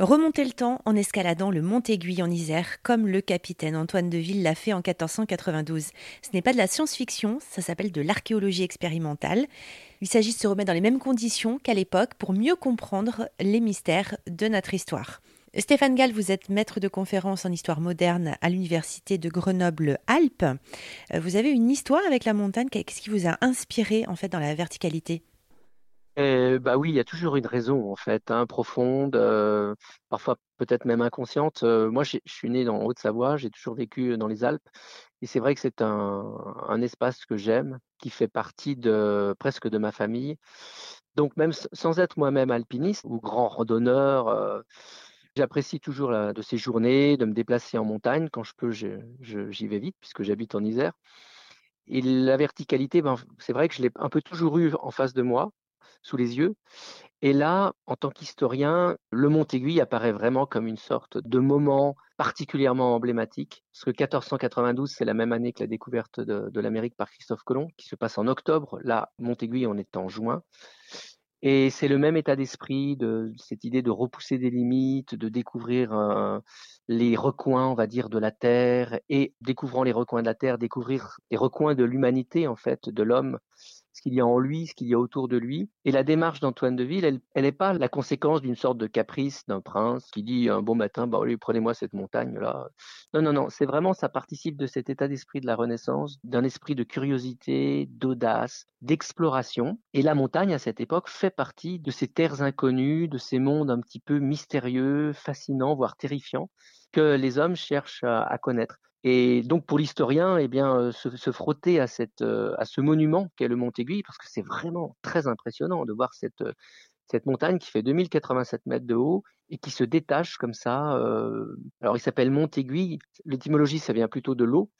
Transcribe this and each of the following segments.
Remonter le temps en escaladant le Mont Aiguille en Isère, comme le capitaine Antoine Deville l'a fait en 1492. Ce n'est pas de la science-fiction, ça s'appelle de l'archéologie expérimentale. Il s'agit de se remettre dans les mêmes conditions qu'à l'époque pour mieux comprendre les mystères de notre histoire. Stéphane Gall, vous êtes maître de conférence en histoire moderne à l'université de Grenoble-Alpes. Vous avez une histoire avec la montagne, qu'est-ce qui vous a inspiré en fait dans la verticalité? Euh, bah oui, il y a toujours une raison en fait, hein, profonde, euh, parfois peut-être même inconsciente. Euh, moi, je suis né dans Haute-Savoie, j'ai toujours vécu dans les Alpes, et c'est vrai que c'est un, un espace que j'aime, qui fait partie de presque de ma famille. Donc même sans être moi-même alpiniste ou grand randonneur, j'apprécie toujours de ces journées, de me déplacer en montagne. Quand je peux, j'y vais vite puisque j'habite en Isère. Et la verticalité, ben, c'est vrai que je l'ai un peu toujours eu en face de moi sous les yeux. Et là, en tant qu'historien, le Mont Aiguille apparaît vraiment comme une sorte de moment particulièrement emblématique, parce que 1492, c'est la même année que la découverte de, l'Amérique par Christophe Colomb, qui se passe en octobre. Là, Mont Aiguille, on est en juin. Et c'est le même état d'esprit, de cette idée de repousser des limites, de découvrir euh, les recoins, on va dire, de la Terre, et découvrant les recoins de la Terre, découvrir les recoins de l'humanité, en fait, de l'homme, ce qu'il y a en lui, ce qu'il y a autour de lui. Et la démarche d'Antoine de Ville, elle n'est pas la conséquence d'une sorte de caprice d'un prince qui dit un bon matin, bah, prenez-moi cette montagne-là. Non, non, non, c'est vraiment, ça participe de cet état d'esprit de la Renaissance, d'un esprit de curiosité, d'audace, d'exploration. Et la montagne, à cette époque, fait partie de ces terres inconnues, de ces mondes un petit peu mystérieux, fascinants, voire terrifiants, que les hommes cherchent à connaître. Et donc pour l'historien, eh bien, euh, se, frotter à, cette, euh, à ce monument qu'est le Mont Aiguille, parce que c'est vraiment très impressionnant de voir cette, euh, cette montagne qui fait 2087 mètres de haut et qui se détache comme ça. Euh, alors il s'appelle Mont Aiguille. L'étymologie, ça vient plutôt de l'eau.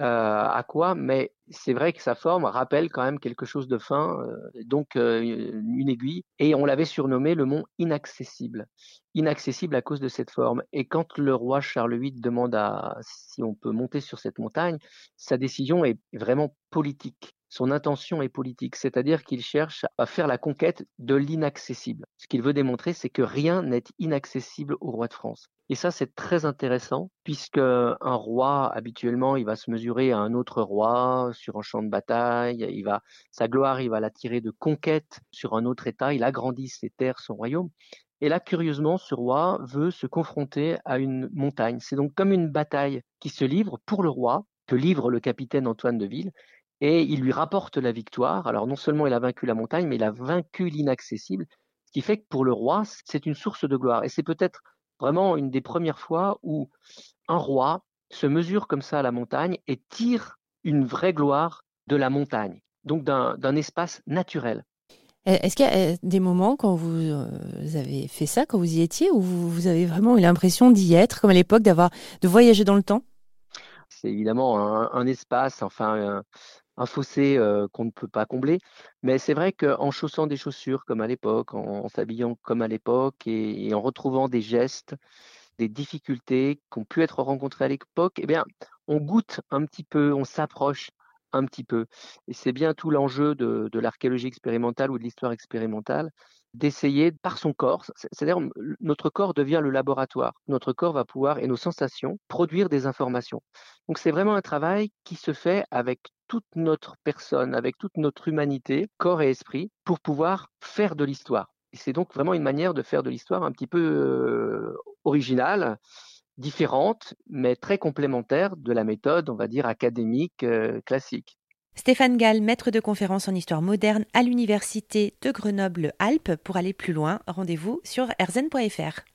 Euh, à quoi Mais c'est vrai que sa forme rappelle quand même quelque chose de fin, euh, donc une aiguille. Et on l'avait surnommé le mont inaccessible. Inaccessible à cause de cette forme. Et quand le roi Charles VIII demande si on peut monter sur cette montagne, sa décision est vraiment politique son intention est politique, c'est-à-dire qu'il cherche à faire la conquête de l'inaccessible. Ce qu'il veut démontrer, c'est que rien n'est inaccessible au roi de France. Et ça, c'est très intéressant, puisque un roi, habituellement, il va se mesurer à un autre roi sur un champ de bataille, il va, sa gloire, il va la tirer de conquête sur un autre État, il agrandit ses terres, son royaume. Et là, curieusement, ce roi veut se confronter à une montagne. C'est donc comme une bataille qui se livre pour le roi, que livre le capitaine Antoine de Ville, et il lui rapporte la victoire. Alors non seulement il a vaincu la montagne, mais il a vaincu l'inaccessible, ce qui fait que pour le roi, c'est une source de gloire. Et c'est peut-être vraiment une des premières fois où un roi se mesure comme ça à la montagne et tire une vraie gloire de la montagne, donc d'un espace naturel. Est-ce qu'il y a des moments quand vous, euh, avez fait ça, quand vous y étiez, où vous avez vraiment eu l'impression d'y être, comme à l'époque, d'avoir de voyager dans le temps? C'est évidemment un, espace, enfin un fossé qu'on ne peut pas combler. Mais c'est vrai qu'en chaussant des chaussures comme à l'époque, en, s'habillant comme à l'époque et, en retrouvant des gestes, des difficultés qui ont pu être rencontrées à l'époque, eh bien, on goûte un petit peu, on s'approche un petit peu. Et c'est bien tout l'enjeu de, de l'archéologie expérimentale ou de l'histoire expérimentale, d'essayer par son corps, c'est-à-dire notre corps devient le laboratoire. Notre corps va pouvoir, et nos sensations, produire des informations. Donc c'est vraiment un travail qui se fait avec toute notre personne, avec toute notre humanité, corps et esprit, pour pouvoir faire de l'histoire. Et c'est donc vraiment une manière de faire de l'histoire un petit peu euh, originale, différente, mais très complémentaire de la méthode, on va dire, académique euh, classique. Stéphane Gall, maître de conférence en histoire moderne à l'université de Grenoble-Alpes. Pour aller plus loin, rendez-vous sur rzn.fr.